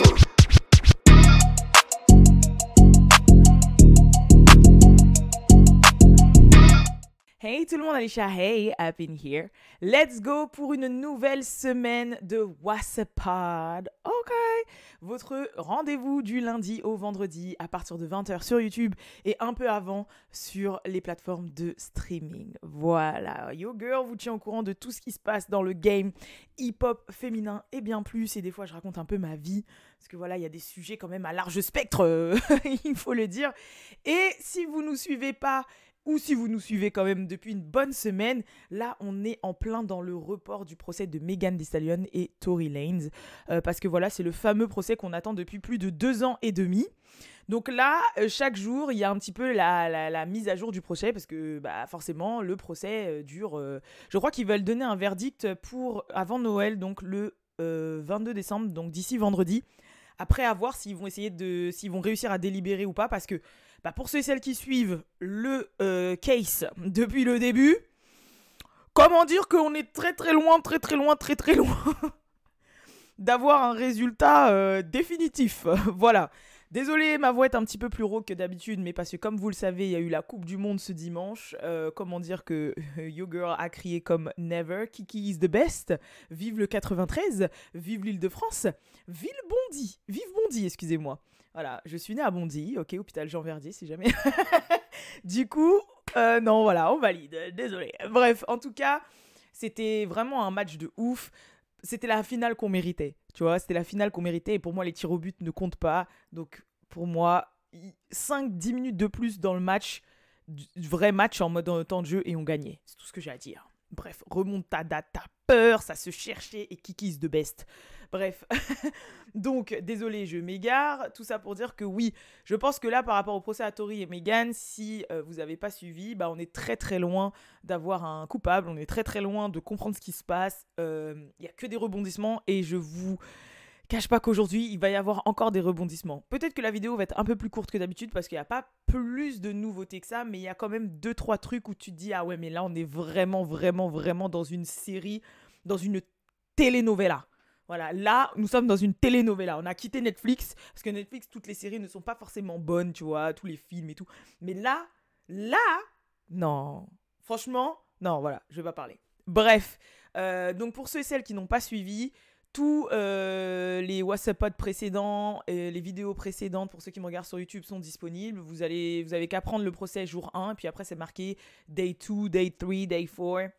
Castle. Hey tout le monde, Alicia, hey, up in here. Let's go pour une nouvelle semaine de WhatsApp Ok, votre rendez-vous du lundi au vendredi à partir de 20h sur YouTube et un peu avant sur les plateformes de streaming. Voilà, Yo Girl vous tient au courant de tout ce qui se passe dans le game hip-hop féminin et bien plus. Et des fois, je raconte un peu ma vie parce que voilà, il y a des sujets quand même à large spectre, il faut le dire. Et si vous nous suivez pas, ou si vous nous suivez quand même depuis une bonne semaine, là on est en plein dans le report du procès de Megan Thee Stallion et Tory Lanez. Euh, parce que voilà, c'est le fameux procès qu'on attend depuis plus de deux ans et demi. Donc là, euh, chaque jour, il y a un petit peu la, mise à jour du procès parce que bah, forcément, le procès euh, dure. je crois qu'ils veulent donner un verdict pour avant Noël, donc le 22 décembre, donc d'ici vendredi. Après, à voir s'ils vont essayer de, s'ils vont réussir à délibérer ou pas, parce que bah, pour ceux et celles qui suivent le euh, case depuis le début, comment dire qu'on est très très loin, très très loin, très très loin d'avoir un résultat euh, définitif. voilà. Désolé, ma voix est un petit peu plus rauque que d'habitude, mais parce que comme vous le savez, il y a eu la Coupe du Monde ce dimanche. Euh, comment dire que Yo Girl a crié comme Never, Kiki is the best, vive le 93, vive l'île de France, vive Bondy, vive Bondy, excusez-moi. Voilà, je suis née à Bondy, ok, hôpital Jean Verdier si jamais. du coup, euh, non, voilà, on valide, désolé. Bref, en tout cas, c'était vraiment un match de ouf c'était la finale qu'on méritait. Tu vois, c'était la finale qu'on méritait. Et pour moi, les tirs au but ne comptent pas. Donc, pour moi, 5-10 minutes de plus dans le match, vrai match en mode temps de jeu, et on gagnait. C'est tout ce que j'ai à dire. Bref, remontada, t'as peur, ça se cherchait, et Kikis de best. Bref, donc désolé, je m'égare. Tout ça pour dire que oui, je pense que là, par rapport au procès à Tori et Megan, si euh, vous n'avez pas suivi, bah, on est très très loin d'avoir un coupable, on est très très loin de comprendre ce qui se passe. Il euh, n'y a que des rebondissements et je vous cache pas qu'aujourd'hui, il va y avoir encore des rebondissements. Peut-être que la vidéo va être un peu plus courte que d'habitude parce qu'il n'y a pas plus de nouveautés que ça, mais il y a quand même deux trois trucs où tu te dis ah ouais mais là on est vraiment vraiment vraiment dans une série, dans une telenovela. Voilà, là, nous sommes dans une telenovela. On a quitté Netflix, parce que Netflix, toutes les séries ne sont pas forcément bonnes, tu vois, tous les films et tout. Mais là, là, non. Franchement, non, voilà, je vais pas parler. Bref, euh, donc pour ceux et celles qui n'ont pas suivi, tous euh, les WhatsApp précédents et les vidéos précédentes pour ceux qui me regardent sur YouTube sont disponibles. Vous allez vous avez qu'à prendre le procès jour 1 puis après c'est marqué day 2, day 3, day 4.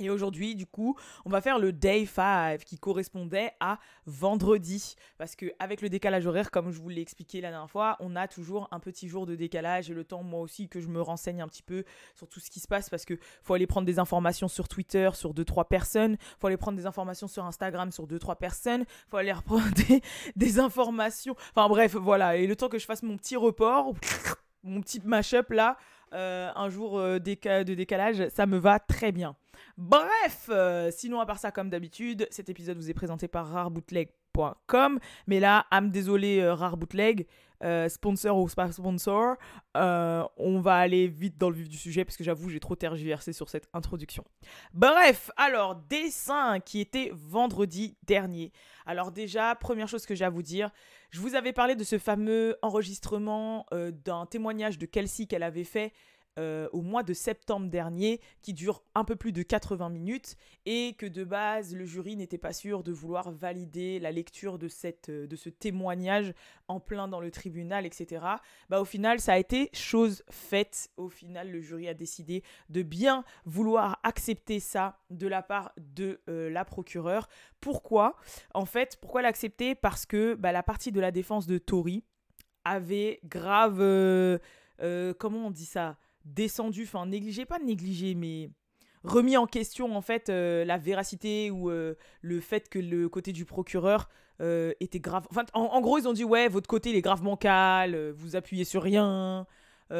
Et aujourd'hui, du coup, on va faire le day 5 qui correspondait à vendredi. Parce qu'avec le décalage horaire, comme je vous l'ai expliqué la dernière fois, on a toujours un petit jour de décalage et le temps, moi aussi, que je me renseigne un petit peu sur tout ce qui se passe parce que faut aller prendre des informations sur Twitter sur 2-3 personnes, faut aller prendre des informations sur Instagram sur 2-3 personnes, faut aller reprendre des, informations. Enfin bref, voilà. Et le temps que je fasse mon petit report, mon petit mash-up là, euh, un jour euh, de décalage, ça me va très bien. Bref, euh, sinon à part ça, comme d'habitude, cet épisode vous est présenté par rarebootleg.com. Mais là, âme désolé, euh, Rare Bootleg, euh, sponsor ou pas sponsor, on va aller vite dans le vif du sujet parce que j'avoue, j'ai trop tergiversé sur cette introduction. Bref, alors, dessin qui était vendredi dernier. Alors déjà, première chose que j'ai à vous dire, je vous avais parlé de ce fameux enregistrement d'un témoignage de Kelsey qu'elle avait fait euh, au mois de septembre dernier, qui dure un peu plus de 80 minutes, et que de base, le jury n'était pas sûr de vouloir valider la lecture de, cette, euh, de ce témoignage en plein dans le tribunal, etc. Bah, au final, ça a été chose faite. Au final, le jury a décidé de bien vouloir accepter ça de la part de euh, la procureure. Pourquoi? En fait, pourquoi l'accepter? Parce que bah, la partie de la défense de Tory avait grave... comment on dit ça? Descendu, enfin négligé, pas négligé, mais remis en question en fait euh, la véracité ou euh, le fait que le côté du procureur euh, était grave. Enfin, en, gros, ils ont dit ouais, votre côté il est gravement calme, vous appuyez sur rien, vous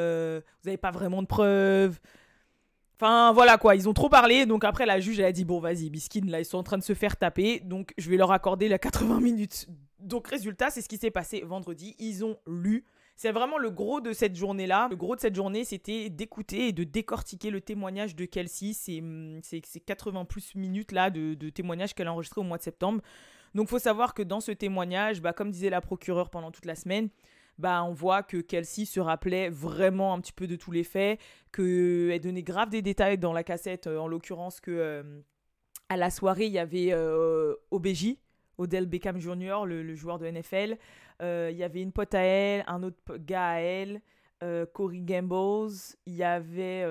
n'avez pas vraiment de preuves. Enfin voilà quoi, ils ont trop parlé, donc après la juge elle a dit bon vas-y, Biskin là ils sont en train de se faire taper, donc je vais leur accorder la 80 minutes. Donc résultat, c'est ce qui s'est passé vendredi, ils ont lu c'est vraiment le gros de cette journée-là. Le gros de cette journée, c'était d'écouter et de décortiquer le témoignage de Kelsey. C'est 80 plus minutes là de, de témoignage qu'elle a enregistré au mois de septembre. Donc faut savoir que dans ce témoignage, bah, comme disait la procureure pendant toute la semaine, bah, on voit que Kelsey se rappelait vraiment un petit peu de tous les faits, qu'elle donnait grave des détails dans la cassette, en l'occurrence que à la soirée, il y avait OBJ, Odell Beckham Jr., le, joueur de NFL. Il y avait une pote à elle, un autre gars à elle, Corey Gambles. Il y avait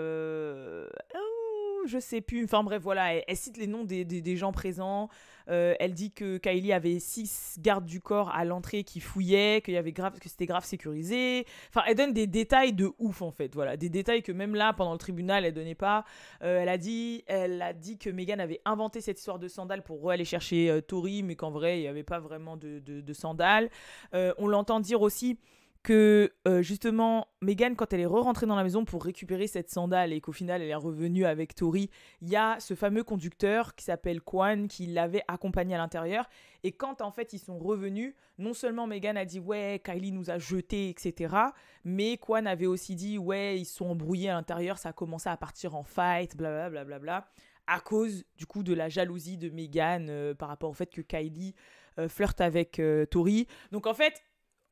je sais plus. Enfin bref, voilà, elle, cite les noms des, des, gens présents. Euh, elle dit que Kylie avait six gardes du corps à l'entrée qui fouillaient, qu'il y avait grave, que c'était grave sécurisé. Enfin, elle donne des détails de ouf en fait. Voilà, des détails que même là, pendant le tribunal, elle donnait pas. Euh, elle a dit, elle a dit que Megan avait inventé cette histoire de sandales pour aller chercher euh, Tori, mais qu'en vrai, il n'y avait pas vraiment de, de, de sandales. on l'entend dire aussi que euh, justement Megan quand elle est re-rentrée dans la maison pour récupérer cette sandale et qu'au final elle est revenue avec Tori, il y a ce fameux conducteur qui s'appelle Kwan qui l'avait accompagné à l'intérieur et quand en fait ils sont revenus, non seulement Megan a dit ouais Kylie nous a jetés etc, mais Kwan avait aussi dit ouais ils sont embrouillés à l'intérieur, ça a commencé à partir en fight, blablabla. Bla, bla, bla, à cause du coup de la jalousie de Megan euh, par rapport au fait que Kylie euh, flirte avec Tori. Donc en fait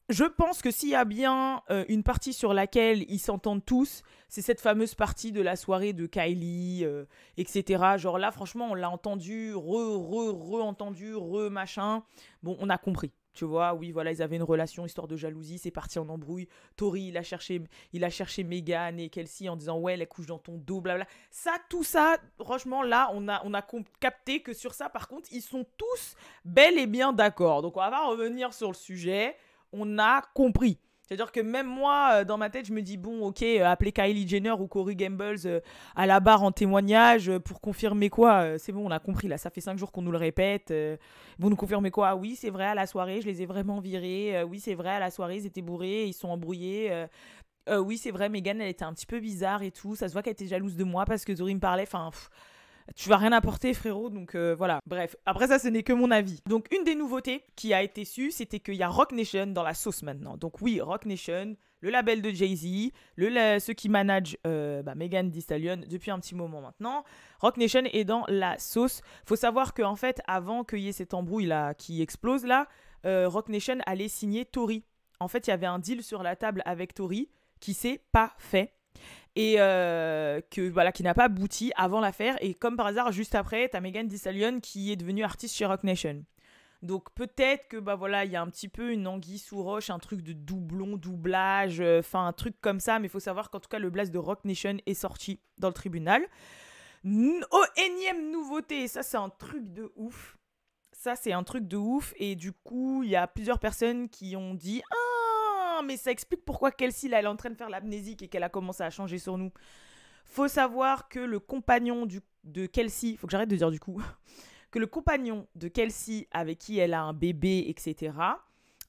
je pense que s'il y a bien euh, une partie sur laquelle ils s'entendent tous, c'est cette fameuse partie de la soirée de Kylie, euh, etc. Genre là, franchement, on l'a entendu, re, re, re-entendu, re-machin. Bon, on a compris. Tu vois, oui, voilà, ils avaient une relation, histoire de jalousie, c'est parti en embrouille. Tori, il a cherché, il a cherché Megan et Kelsey en disant ouais, elle couche dans ton dos, blabla. Ça, tout ça, franchement, là, on a, on a capté que sur ça, par contre, ils sont tous bel et bien d'accord. Donc, on va revenir sur le sujet on a compris. C'est-à-dire que même moi, euh, dans ma tête, je me dis, bon, ok, euh, appeler Kylie Jenner ou Corey Gambles euh, à la barre en témoignage pour confirmer quoi C'est bon, on a compris, là, ça fait cinq jours qu'on nous le répète. vous nous confirmez quoi? Oui, c'est vrai, à la soirée, je les ai vraiment virés. oui, c'est vrai, à la soirée, ils étaient bourrés, ils sont embrouillés. oui, c'est vrai, Megan, elle était un petit peu bizarre et tout. Ça se voit qu'elle était jalouse de moi parce que Zori me parlait. Enfin, tu vas rien apporter, frérot. Donc euh, voilà. Bref, après ça, ce n'est que mon avis. Donc une des nouveautés qui a été su, c'était qu'il y a Rock Nation dans la sauce maintenant. Donc oui, Rock Nation, le label de Jay-Z, le, ceux qui managent euh, bah, Megan Thee Stallion depuis un petit moment maintenant. Rock Nation est dans la sauce. Faut savoir qu'en fait, avant qu'il y ait cette embrouille là qui explose là, euh, Rock Nation allait signer Tory. En fait, il y avait un deal sur la table avec Tory qui s'est pas fait et euh, que voilà qui n'a pas abouti avant l'affaire. Et comme par hasard juste après t'as Megan Thee qui est devenue artiste chez Rock Nation. Donc peut-être que bah voilà il y a un petit peu une anguille sous roche un truc de doublon doublage euh, enfin un truc comme ça. Mais il faut savoir qu'en tout cas le blast de Rock Nation est sorti dans le tribunal. Oh énième nouveauté ça c'est un truc de ouf. Ça c'est un truc de ouf. Et du coup il y a plusieurs personnes qui ont dit ah mais ça explique pourquoi Kelsey, là, elle est en train de faire l'amnésique et qu'elle a commencé à changer sur nous. Faut savoir que le compagnon de Kelsey, faut que j'arrête de dire du coup, que le compagnon de Kelsey avec qui elle a un bébé, etc.,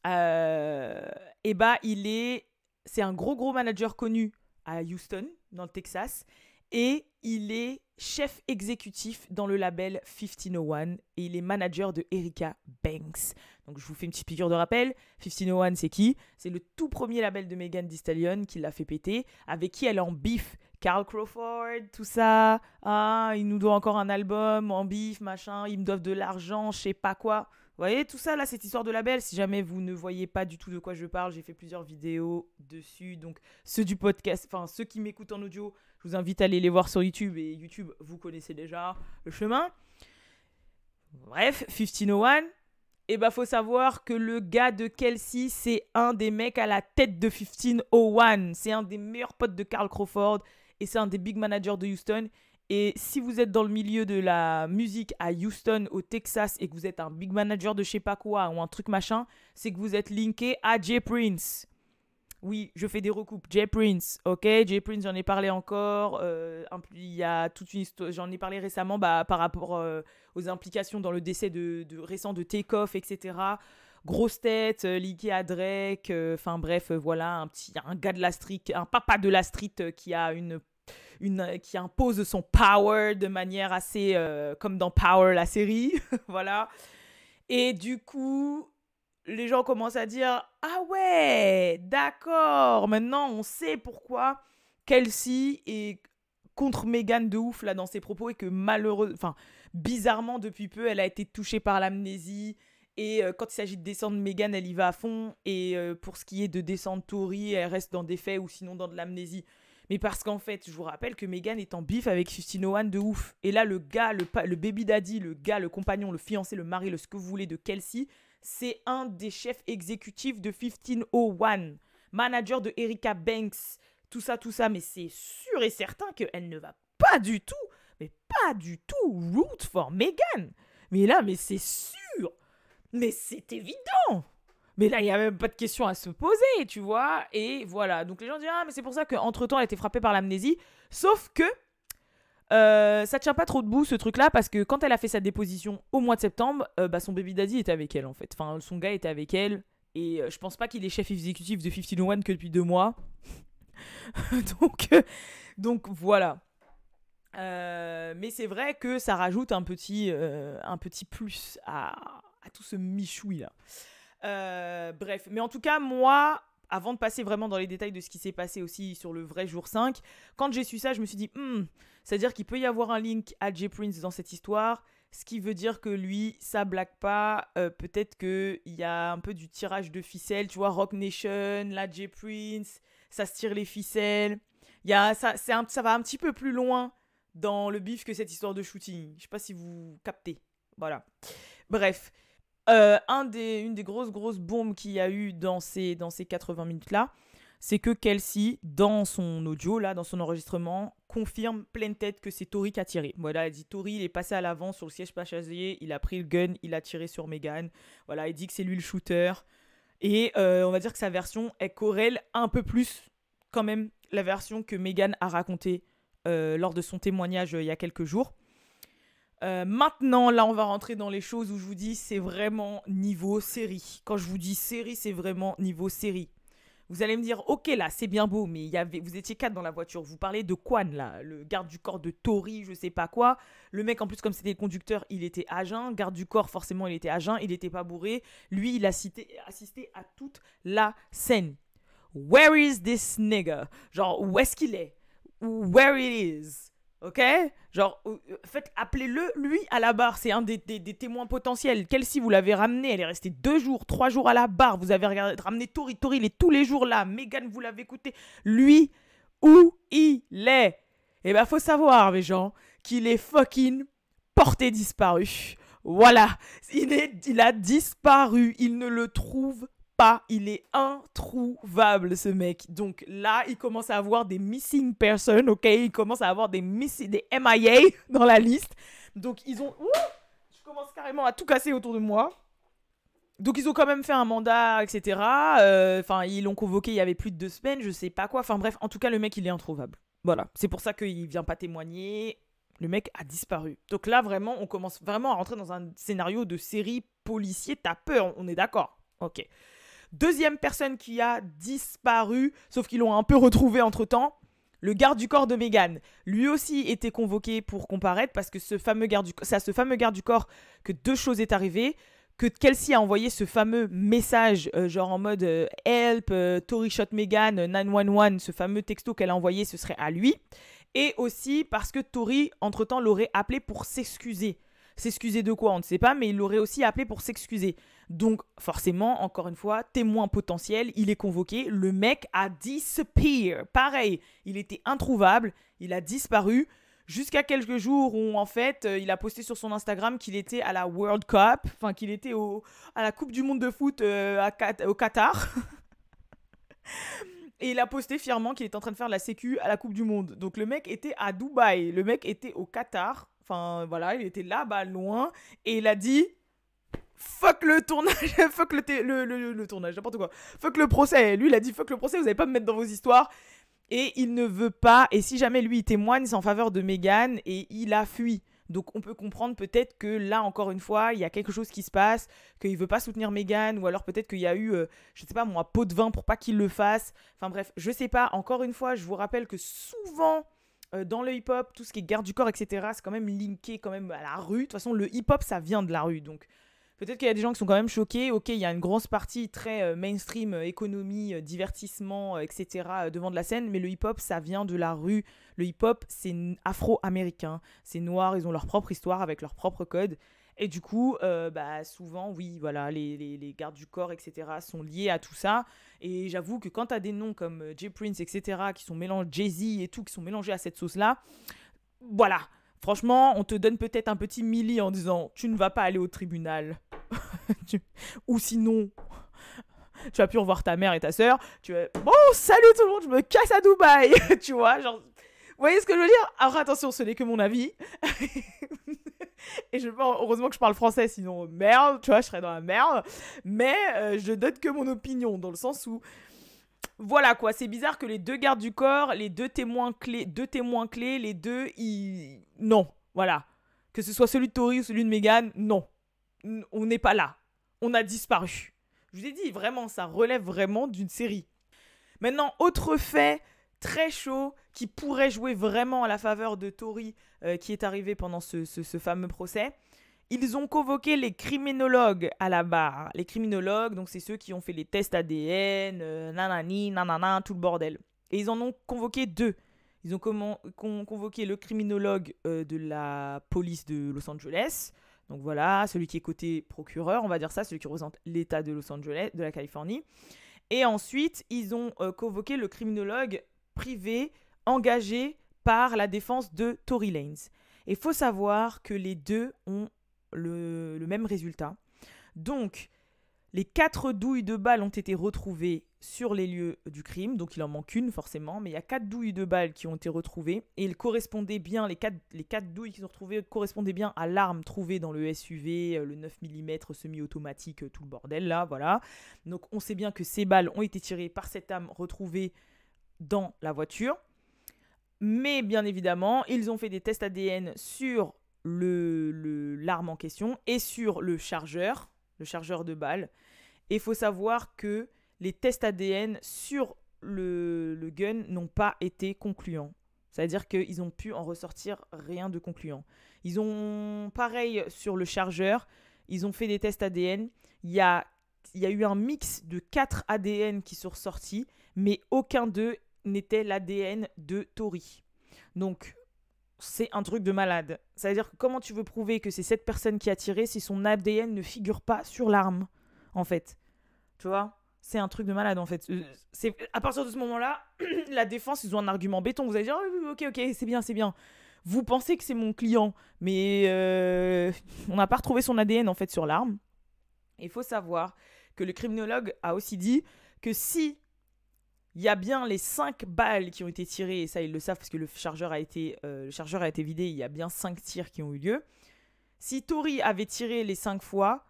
eh bah, il est, c'est un gros, gros manager connu à Houston, dans le Texas, et il est chef exécutif dans le label 1501 et il est manager de Erika Banks. Donc je vous fais une petite piqûre de rappel. 1501 c'est qui? C'est le tout premier label de Megan Thee qui l'a fait péter, avec qui elle est en bif. Carl Crawford, tout ça. Ah, il nous doit encore un album en bif, machin. Ils me doivent de l'argent, je sais pas quoi. Vous voyez, tout ça, là, cette histoire de label, si jamais vous ne voyez pas du tout de quoi je parle, j'ai fait plusieurs vidéos dessus. Donc, ceux du podcast, enfin, ceux qui m'écoutent en audio, je vous invite à aller les voir sur YouTube. Et YouTube, vous connaissez déjà le chemin. Bref, 1501. Et bah, faut savoir que le gars de Kelsey, c'est un des mecs à la tête de 1501. C'est un des meilleurs potes de Carl Crawford. Et c'est un des big managers de Houston. Et si vous êtes dans le milieu de la musique à Houston, au Texas, et que vous êtes un big manager de je sais pas quoi ou un truc machin, c'est que vous êtes linké à Jay Prince. Oui, je fais des recoupes. Jay Prince, ok? Jay Prince, j'en ai parlé encore. Euh, il y a toute une histoire. J'en ai parlé récemment bah, par rapport euh, aux implications dans le décès de, récent de Takeoff, etc. Grosse tête, euh, linké à Drake. Enfin bref, voilà, un petit, un gars de la street, un papa de la street qui a une une, euh, qui impose son power de manière assez euh, comme dans Power, la série. voilà. Et du coup, les gens commencent à dire Ah ouais, d'accord, maintenant on sait pourquoi Kelsey est contre Megan de ouf là dans ses propos et que malheureusement, enfin, bizarrement depuis peu, elle a été touchée par l'amnésie Et euh, quand il s'agit de descendre Megan, elle y va à fond. Et euh, pour ce qui est de descendre Tori, elle reste dans des faits ou sinon dans de l'amnésie. Mais parce qu'en fait, je vous rappelle que Megan est en bif avec 1501 de ouf. Et là, le gars, le, le baby daddy, le gars, le compagnon, le fiancé, le mari, le ce que vous voulez de Kelsey, c'est un des chefs exécutifs de 1501. Manager de Erika Banks. Tout ça, tout ça. Mais c'est sûr et certain qu'elle ne va pas du tout, mais pas du tout root for Megan. Mais là, mais c'est sûr. Mais c'est évident. Mais là, il n'y a même pas de question à se poser, tu vois. Et voilà. Donc les gens disent Ah, mais c'est pour ça qu'entre-temps, elle a été frappée par l'amnésie. Sauf que euh, ça tient pas trop debout ce truc-là parce que quand elle a fait sa déposition au mois de septembre, euh, bah, son baby daddy était avec elle en fait. Enfin, son gars était avec elle. Et euh, je pense pas qu'il est chef exécutif de 1501 que depuis deux mois. donc, donc voilà. mais c'est vrai que ça rajoute un petit, un petit plus à, à tout ce michoui là. Euh, bref, mais en tout cas, moi, avant de passer vraiment dans les détails de ce qui s'est passé aussi sur le vrai jour 5, quand j'ai su ça, je me suis dit, hmm, c'est-à-dire qu'il peut y avoir un link à Jay Prince dans cette histoire, ce qui veut dire que lui, ça blague pas. Euh, peut-être qu'il y a un peu du tirage de ficelles, tu vois, Rock Nation, la Jay Prince, ça se tire les ficelles. Y a, ça, un, ça va un petit peu plus loin dans le bif que cette histoire de shooting. Je sais pas si vous captez. Voilà. Bref. Euh, un des, une des grosses, bombes qu'il y a eu dans ces, dans ces 80 minutes-là, c'est que Kelsey, dans son audio, là, dans son enregistrement, confirme pleine tête que c'est Tori qui a tiré. Voilà, elle dit Tori, il est passé à l'avant sur le siège passager, il a pris le gun, il a tiré sur Megan. Voilà, il dit que c'est lui le shooter. Et euh, on va dire que sa version, est corrèle un peu plus, quand même, la version que Megan a racontée euh, lors de son témoignage il y a quelques jours. Euh, maintenant, là, on va rentrer dans les choses où je vous dis c'est vraiment niveau série. Quand je vous dis série, c'est vraiment niveau série. Vous allez me dire, ok, là, c'est bien beau, mais vous étiez quatre dans la voiture. Vous parlez de Quan, là, le garde du corps de Tori, je sais pas quoi. Le mec, en plus, comme c'était le conducteur, il était à jeun. Garde du corps, forcément, il était à jeun. Il n'était pas bourré. Lui, il a assisté à toute la scène. Where is this nigga? Genre, où est-ce qu'il est? Where it is? Ok? Genre, euh, euh, faites, appelez-le, lui, à la barre. C'est un des, témoins potentiels. Kelsey, vous l'avez ramené. Elle est restée deux jours, trois jours à la barre. Vous avez ramené Tori. Tori, il est tous les jours là. Megan, vous l'avez écouté. Lui, où il est? Eh ben, faut savoir, mes gens, qu'il est fucking porté disparu. Voilà. Il, est, il a disparu. Il ne le trouve il est introuvable ce mec. Donc là, il commence à avoir des missing persons, ok? Il commence à avoir des, des MIA dans la liste. Donc ils ont... je commence carrément à tout casser autour de moi. Donc ils ont quand même fait un mandat, etc. Euh, enfin, ils l'ont convoqué il y avait plus de deux semaines, je sais pas quoi. Enfin bref, en tout cas, le mec, il est introuvable. Voilà, c'est pour ça qu'il vient pas témoigner. Le mec a disparu. Donc là, vraiment, on commence vraiment à rentrer dans un scénario de série policier. T'as peur, on est d'accord. Ok. Deuxième personne qui a disparu, sauf qu'ils l'ont un peu retrouvé entre temps. Le garde du corps de Megan, lui aussi était convoqué pour comparaître parce que ce fameux garde du, c'est à ce fameux garde du corps que deux choses est arrivées que Kelsey a envoyé ce fameux message, euh, genre en mode euh, Help, euh, Tori shot Megan, 911, ce fameux texto qu'elle a envoyé, ce serait à lui. Et aussi parce que Tori, entre-temps, l'aurait appelé pour s'excuser. S'excuser de quoi, on ne sait pas, mais il l'aurait aussi appelé pour s'excuser. Donc, forcément, encore une fois, témoin potentiel, il est convoqué. Le mec a disappear. Pareil, il était introuvable, il a disparu. Jusqu'à quelques jours où, en fait, euh, il a posté sur son Instagram qu'il était à la World Cup, enfin, qu'il était au, à la Coupe du Monde de foot euh, au Qatar. Et il a posté fièrement qu'il était en train de faire la sécu à la Coupe du Monde. Donc le mec était à Dubaï, le mec était au Qatar. Enfin voilà, il était là-bas loin. Et il a dit fuck le tournage, fuck le, tournage, n'importe quoi. Fuck le procès. Lui, il a dit fuck le procès, vous n'allez pas me mettre dans vos histoires. Et il ne veut pas. Et si jamais lui, il témoigne, c'est en faveur de Meghan et il a fui. Donc on peut comprendre peut-être que là, encore une fois, il y a quelque chose qui se passe, qu'il veut pas soutenir Meghan, ou alors peut-être qu'il y a eu, euh, je sais pas moi, pot de vin pour pas qu'il le fasse. Enfin bref, je sais pas. Encore une fois, je vous rappelle que souvent, euh, dans le hip-hop, tout ce qui est garde du corps, etc., c'est quand même linké quand même à la rue. De toute façon, le hip-hop, ça vient de la rue. Donc Peut-être qu'il y a des gens qui sont quand même choqués. Ok, il y a une grosse partie très euh, mainstream, euh, économie, euh, divertissement, etc. devant de la scène, mais le hip-hop, ça vient de la rue. Le hip-hop, c'est afro-américain. C'est noir, ils ont leur propre histoire avec leur propre code. Et du coup, bah, souvent, oui, voilà, les, les, gardes du corps, etc., sont liés à tout ça. Et j'avoue que quand tu as des noms comme Jay Prince, etc., qui sont mélangés, Jay-Z et tout, qui sont mélangés à cette sauce-là, voilà. Franchement, on te donne peut-être un petit milli en disant tu ne vas pas aller au tribunal. Ou sinon, tu vas plus revoir ta mère et ta soeur. Tu vas, bon, salut tout le monde, je me casse à Dubaï. tu vois, genre, vous voyez ce que je veux dire? Alors attention, ce n'est que mon avis. Et je heureusement que je parle français, sinon merde, tu vois, je serais dans la merde. Mais euh, je donne que mon opinion, dans le sens où. Voilà quoi, c'est bizarre que les deux gardes du corps, les deux témoins clés, deux témoins clés, les deux, ils. Non, voilà. Que ce soit celui de Tori ou celui de Megan, non. On n'est pas là. On a disparu. Je vous ai dit, vraiment, ça relève vraiment d'une série. Maintenant, autre fait très chaud qui pourrait jouer vraiment à la faveur de Tori euh, qui est arrivé pendant ce, fameux procès. Ils ont convoqué les criminologues à la barre. Les criminologues, donc c'est ceux qui ont fait les tests ADN, euh, nanani, nanana, tout le bordel. Et ils en ont convoqué deux. Ils ont convoqué le criminologue euh, de la police de Los Angeles. Donc voilà, celui qui est côté procureur, on va dire ça, celui qui représente l'État de Los Angeles, de la Californie. Et ensuite, ils ont convoqué le criminologue privé engagé par la défense de Tory Lanez. Et il faut savoir que les deux ont le, même résultat. Donc, les quatre douilles de balles ont été retrouvées sur les lieux du crime, donc il en manque une forcément, mais il y a quatre douilles de balles qui ont été retrouvées et ils correspondaient bien, les quatre, les quatre douilles qui sont retrouvées correspondaient bien à l'arme trouvée dans le SUV, euh, le 9 mm semi-automatique, euh, tout le bordel là, voilà. Donc on sait bien que ces balles ont été tirées par cette arme retrouvée dans la voiture. Mais bien évidemment, ils ont fait des tests ADN sur le l'arme en question et sur le chargeur, le chargeur de balles. Et il faut savoir que les tests ADN sur le, gun n'ont pas été concluants. C'est-à-dire qu'ils ont pu en ressortir rien de concluant. Ils ont, pareil sur le chargeur, ils ont fait des tests ADN. Il y a, y a eu un mix de 4 ADN qui sont ressortis, mais aucun d'eux n'était l'ADN de Tori. Donc, c'est un truc de malade. C'est-à-dire que comment tu veux prouver que c'est cette personne qui a tiré si son ADN ne figure pas sur l'arme, en fait? Tu vois? C'est un truc de malade, en fait. Euh, c'est À partir de ce moment-là, la défense, ils ont un argument béton. Vous allez dire, oh, ok, ok, c'est bien, c'est bien. Vous pensez que c'est mon client, mais euh, on n'a pas retrouvé son ADN, en fait, sur l'arme. Il faut savoir que le criminologue a aussi dit que si il y a bien les 5 balles qui ont été tirées, et ça ils le savent parce que le chargeur a été, euh, le chargeur a été vidé, il y a bien 5 tirs qui ont eu lieu. Si Tori avait tiré les 5 fois,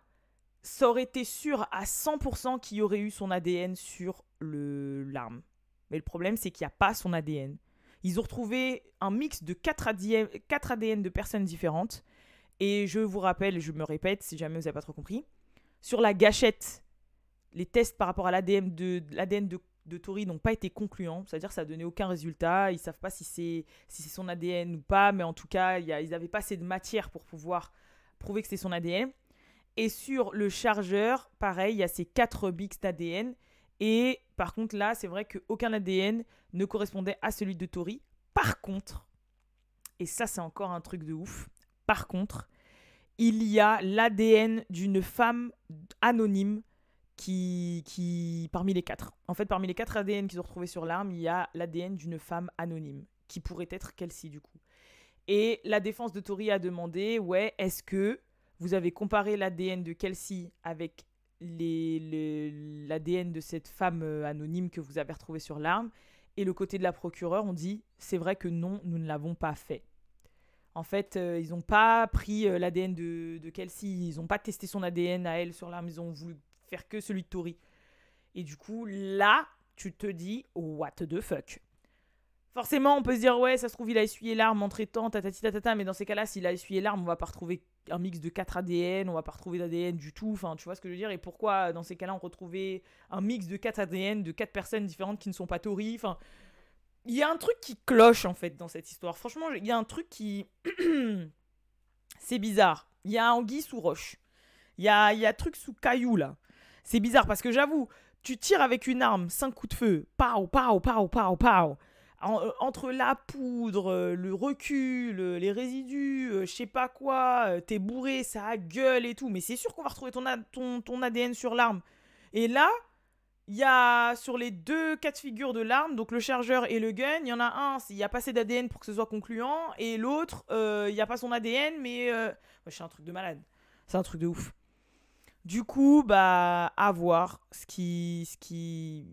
ça aurait été sûr à 100% qu'il y aurait eu son ADN sur l'arme. Mais le problème, c'est qu'il n'y a pas son ADN. Ils ont retrouvé un mix de 4 ADN, 4 ADN de personnes différentes. Et je vous rappelle, je me répète si jamais vous n'avez pas trop compris, sur la gâchette, les tests par rapport à l'ADN de, de Tori n'ont pas été concluants, c'est-à-dire que ça n'a donné aucun résultat, ils savent pas si c'est si son ADN ou pas, mais en tout cas, ils n'avaient pas assez de matière pour pouvoir prouver que c'est son ADN. Et sur le chargeur, pareil, il y a ces 4 bits d'ADN. Et par contre, là, c'est vrai qu'aucun ADN ne correspondait à celui de Tori. Par contre, et ça, c'est encore un truc de ouf, par contre, il y a l'ADN d'une femme anonyme qui, qui, parmi les quatre, en fait, parmi les quatre ADN qu'ils ont retrouvés sur l'arme, il y a l'ADN d'une femme anonyme, qui pourrait être Kelsey du coup. Et la défense de Tori a demandé, ouais, est-ce que vous avez comparé l'ADN de Kelsey avec l'ADN de cette femme euh, anonyme que vous avez retrouvée sur l'arme Et le côté de la procureure, on dit, c'est vrai que non, nous ne l'avons pas fait. En fait, euh, ils n'ont pas pris euh, l'ADN de, Kelsey, ils n'ont pas testé son ADN à elle sur l'arme, ils ont voulu faire que celui de Tori. Et du coup, là, tu te dis, what the fuck? Forcément, on peut se dire, ouais, ça se trouve, il a essuyé l'arme en traitant, tatati tatata, mais dans ces cas-là, s'il a essuyé l'arme, on va pas retrouver un mix de 4 ADN, on va pas retrouver d'ADN du tout, enfin, tu vois ce que je veux dire? Et pourquoi, dans ces cas-là, on retrouvait un mix de 4 ADN de 4 personnes différentes qui ne sont pas Tori Enfin, il y a un truc qui cloche, en fait, dans cette histoire. Franchement, il y a un truc qui... C'est bizarre. Il y a anguille sous roche. Il y a, y a truc sous caillou, là. C'est bizarre parce que j'avoue, tu tires avec une arme, 5 coups de feu, pow, pow, pow, pow, pow. entre la poudre, le recul, les résidus, je sais pas quoi, t'es bourré, ça gueule et tout. Mais c'est sûr qu'on va retrouver ton, ADN sur l'arme. Et là, il y a sur les deux cas de figure de l'arme, donc le chargeur et le gun, il y en a un, il n'y a pas assez d'ADN pour que ce soit concluant, et l'autre, euh, il n'y a pas son ADN, mais euh... c'est un truc de malade. C'est un truc de ouf. Du coup, bah, à voir ce qui, ce qui,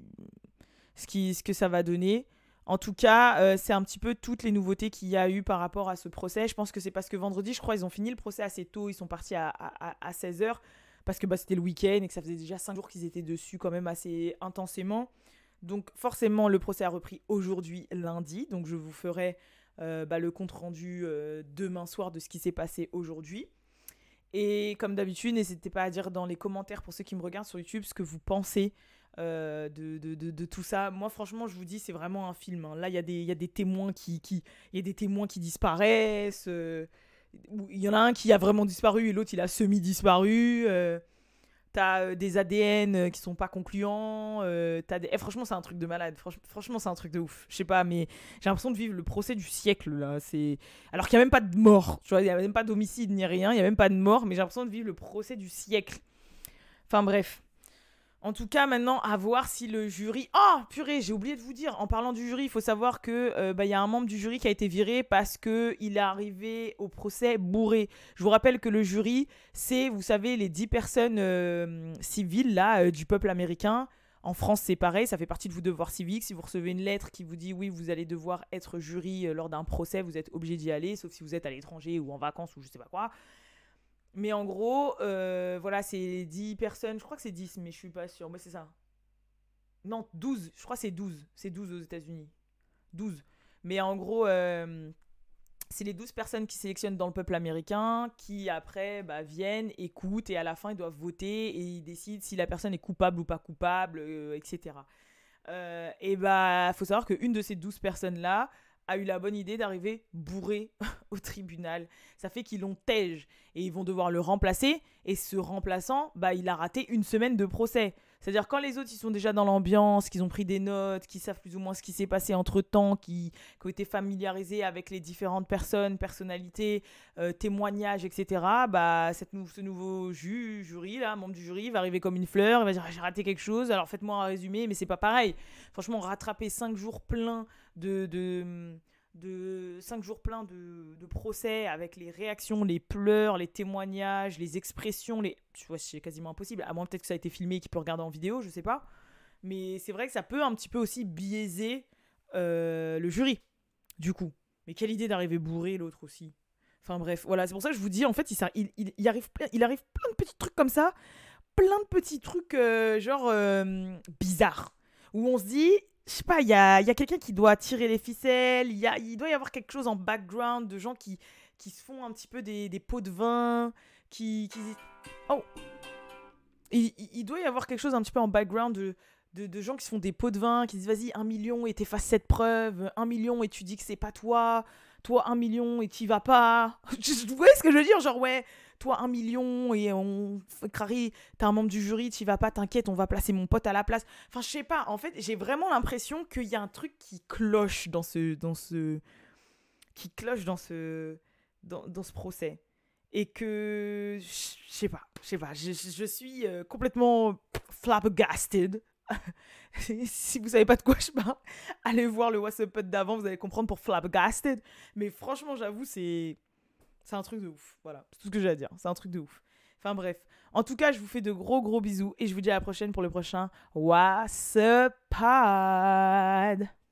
ce qui, ce que ça va donner. En tout cas, euh, c'est un petit peu toutes les nouveautés qu'il y a eu par rapport à ce procès. Je pense que c'est parce que vendredi, je crois, ils ont fini le procès assez tôt. Ils sont partis à, à, à 16h parce que bah, c'était le week-end et que ça faisait déjà 5 jours qu'ils étaient dessus quand même assez intensément. Donc forcément, le procès a repris aujourd'hui, lundi. Donc je vous ferai euh, bah, le compte-rendu euh, demain soir de ce qui s'est passé aujourd'hui. Et comme d'habitude, n'hésitez pas à dire dans les commentaires pour ceux qui me regardent sur YouTube ce que vous pensez euh, de, de, de, tout ça. Moi, franchement, je vous dis, c'est vraiment un film. Hein. Là, il y, y, a des témoins qui, qui, y a des témoins qui disparaissent il y en a un qui a vraiment disparu et l'autre il a semi-disparu. Euh, t'as euh, des ADN euh, qui sont pas concluants. as des... Eh, franchement, c'est un truc de malade. franchement, c'est un truc de ouf. Je sais pas, mais j'ai l'impression de vivre le procès du siècle là. C'est alors qu'il n'y a même pas de mort. Il n'y a même pas d'homicide ni rien. Il n'y a même pas de mort, mais j'ai l'impression de vivre le procès du siècle. Enfin bref. En tout cas, maintenant, à voir si le jury. Oh, purée, j'ai oublié de vous dire. En parlant du jury, il faut savoir que euh, bah, y a un membre du jury qui a été viré parce que il est arrivé au procès bourré. Je vous rappelle que le jury, c'est, vous savez, les 10 personnes euh, civiles là euh, du peuple américain. En France, c'est pareil, ça fait partie de vos devoirs civiques. Si vous recevez une lettre qui vous dit oui, vous allez devoir être jury lors d'un procès, vous êtes obligé d'y aller, sauf si vous êtes à l'étranger ou en vacances ou je sais pas quoi. Mais en gros, euh, voilà, c'est 10 personnes. Je crois que c'est 10, mais je suis pas sûre. Mais c'est ça. Non, 12. Je crois que c'est 12. C'est 12 aux États-Unis. 12. Mais en gros, euh, c'est les 12 personnes qui sélectionnent dans le peuple américain qui après bah, viennent, écoutent et à la fin ils doivent voter et ils décident si la personne est coupable ou pas coupable, euh, etc. et bah, faut savoir qu'une de ces 12 personnes-là, a eu la bonne idée d'arriver bourré au tribunal. Ça fait qu'ils l'ont tège et ils vont devoir le remplacer. Et ce remplaçant, bah, il a raté une semaine de procès. C'est-à-dire quand les autres ils sont déjà dans l'ambiance, qu'ils ont pris des notes, qu'ils savent plus ou moins ce qui s'est passé entre temps, qui, ont été familiarisés avec les différentes personnes, personnalités, euh, témoignages, etc. Bah cette ce nouveau jury là, membre du jury, va arriver comme une fleur, il va dire j'ai raté quelque chose, alors faites-moi un résumé, mais c'est pas pareil. Franchement, rattraper cinq jours pleins de de cinq jours pleins de, de, procès avec les réactions, les pleurs, les témoignages, les expressions, les... Tu vois, c'est quasiment impossible. À moins peut-être que ça a été filmé et qu'il peut regarder en vidéo, je sais pas. Mais c'est vrai que ça peut un petit peu aussi biaiser euh, le jury, du coup. Mais quelle idée d'arriver bourré l'autre aussi. Enfin bref, voilà, c'est pour ça que je vous dis, en fait, il, il, il, arrive, plein, il arrive plein de petits trucs comme ça, plein de petits trucs euh, genre euh, bizarres, où on se dit, je sais pas, il y a, y a quelqu'un qui doit tirer les ficelles, y a, il doit y avoir quelque chose en background de gens qui, qui se font un petit peu des, des pots de vin, qui... qui... Oh. Il, il, doit y avoir quelque chose un petit peu en background de, de, de gens qui se font des pots de vin, qui disent vas-y, un million et t'effaces cette preuve, un million et tu dis que c'est pas toi, toi un million et t'y vas pas. Vous voyez ce que je veux dire? Genre ouais, toi un million et on Crary, t'es un membre du jury, tu vas pas, t'inquiète, on va placer mon pote à la place. Enfin, je sais pas, en fait, j'ai vraiment l'impression qu'il y a un truc qui cloche dans ce dans ce qui cloche dans ce dans, dans ce procès et que je sais pas, je sais pas, je, suis euh, complètement flabbergasted. si vous savez pas de quoi je parle, allez voir le What's d'avant, vous allez comprendre pour flabbergasted. Mais franchement, j'avoue, c'est c'est un truc de ouf. Voilà, c'est tout ce que j'ai à dire. C'est un truc de ouf. Enfin bref. En tout cas, je vous fais de gros gros bisous et je vous dis à la prochaine pour le prochain What's Up.